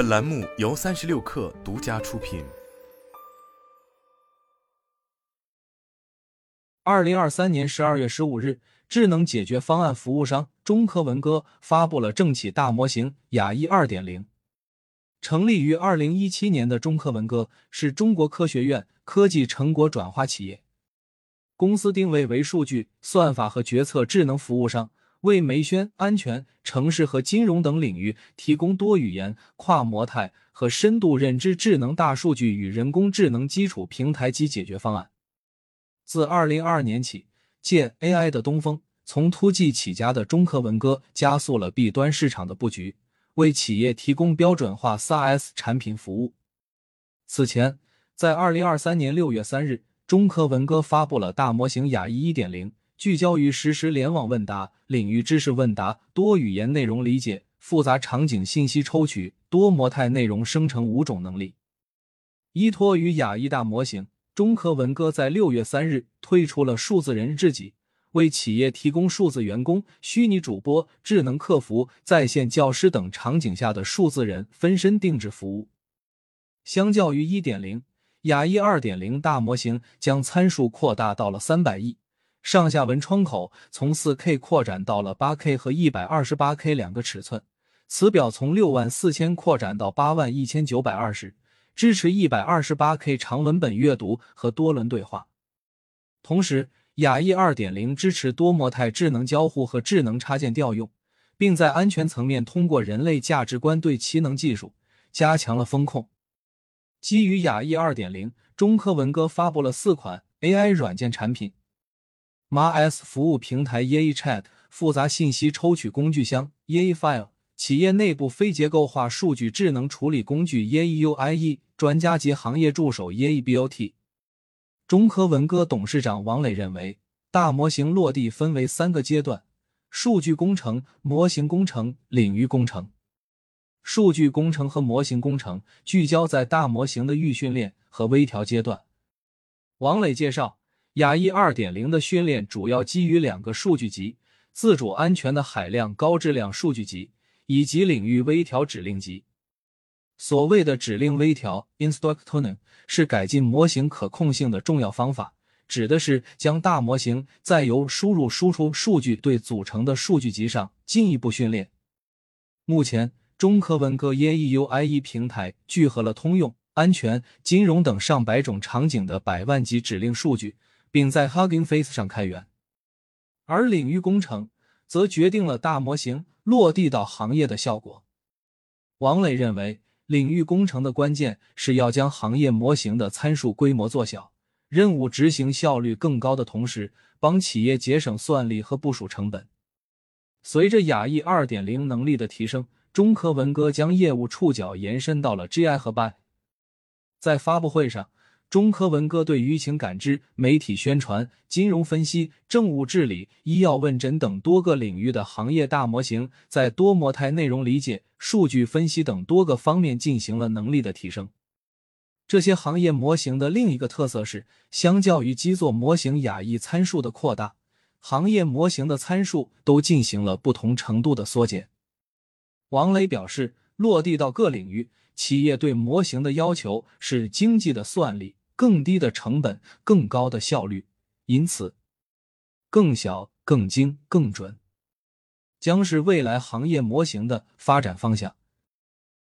本栏目由三十六氪独家出品。二零二三年十二月十五日，智能解决方案服务商中科文歌发布了政企大模型雅一二点零。成立于二零一七年的中科文歌是中国科学院科技成果转化企业，公司定位为数据、算法和决策智能服务商。为媒宣、安全、城市和金融等领域提供多语言、跨模态和深度认知智能大数据与人工智能基础平台及解决方案。自二零二二年起，借 AI 的东风，从突击起家的中科文歌加速了 B 端市场的布局，为企业提供标准化三 S 产品服务。此前，在二零二三年六月三日，中科文歌发布了大模型雅一一点零。聚焦于实时联网问答、领域知识问答、多语言内容理解、复杂场景信息抽取、多模态内容生成五种能力。依托于雅一大模型，中科文歌在六月三日推出了数字人智己，为企业提供数字员工、虚拟主播、智能客服、在线教师等场景下的数字人分身定制服务。相较于一点零，雅一二点零大模型将参数扩大到了三百亿。上下文窗口从 4K 扩展到了 8K 和 128K 两个尺寸，词表从6万四千扩展到8万一千九百二十，支持 128K 长文本阅读和多轮对话。同时，雅易2.0支持多模态智能交互和智能插件调用，并在安全层面通过人类价值观对其能技术加强了风控。基于雅易2.0，中科文歌发布了四款 AI 软件产品。MaaS 服务平台 Yai Chat 复杂信息抽取工具箱 Yai File 企业内部非结构化数据智能处理工具 Yai UIE 专家级行业助手 Yai Bot。中科文歌董事长王磊认为，大模型落地分为三个阶段：数据工程、模型工程、领域工程。数据工程和模型工程聚焦在大模型的预训练和微调阶段。王磊介绍。雅一二点零的训练主要基于两个数据集：自主安全的海量高质量数据集，以及领域微调指令集。所谓的指令微调 （instruct tuning） 是改进模型可控性的重要方法，指的是将大模型在由输入输出数据对组成的数据集上进一步训练。目前，中科文歌 YEUIE 平台聚合了通用、安全、金融等上百种场景的百万级指令数据。并在 Hugging Face 上开源，而领域工程则决定了大模型落地到行业的效果。王磊认为，领域工程的关键是要将行业模型的参数规模做小，任务执行效率更高的同时，帮企业节省算力和部署成本。随着雅易二点零能力的提升，中科文哥将业务触角延伸到了 GI 和 BI。在发布会上。中科文歌对舆情感知、媒体宣传、金融分析、政务治理、医药问诊等多个领域的行业大模型，在多模态内容理解、数据分析等多个方面进行了能力的提升。这些行业模型的另一个特色是，相较于基座模型亚裔参数的扩大，行业模型的参数都进行了不同程度的缩减。王磊表示，落地到各领域，企业对模型的要求是经济的算力。更低的成本，更高的效率，因此，更小、更精、更准，将是未来行业模型的发展方向。